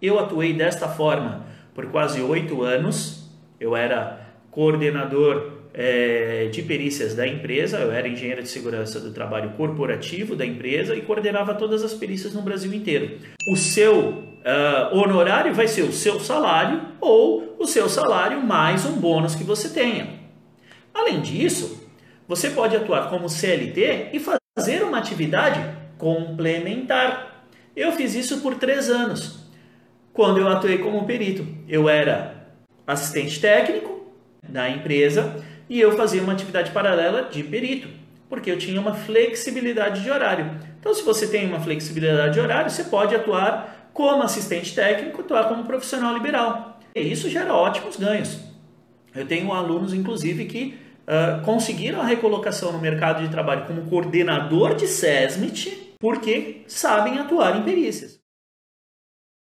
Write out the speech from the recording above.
Eu atuei desta forma por quase oito anos. Eu era coordenador é, de perícias da empresa, eu era engenheiro de segurança do trabalho corporativo da empresa e coordenava todas as perícias no Brasil inteiro. O seu uh, honorário vai ser o seu salário ou o seu salário mais um bônus que você tenha. Além disso, você pode atuar como CLT e fazer uma atividade complementar. Eu fiz isso por três anos. Quando eu atuei como perito, eu era assistente técnico da empresa e eu fazia uma atividade paralela de perito, porque eu tinha uma flexibilidade de horário. Então, se você tem uma flexibilidade de horário, você pode atuar como assistente técnico, atuar como profissional liberal. E isso gera ótimos ganhos. Eu tenho alunos, inclusive, que uh, conseguiram a recolocação no mercado de trabalho como coordenador de SESMIT porque sabem atuar em perícias.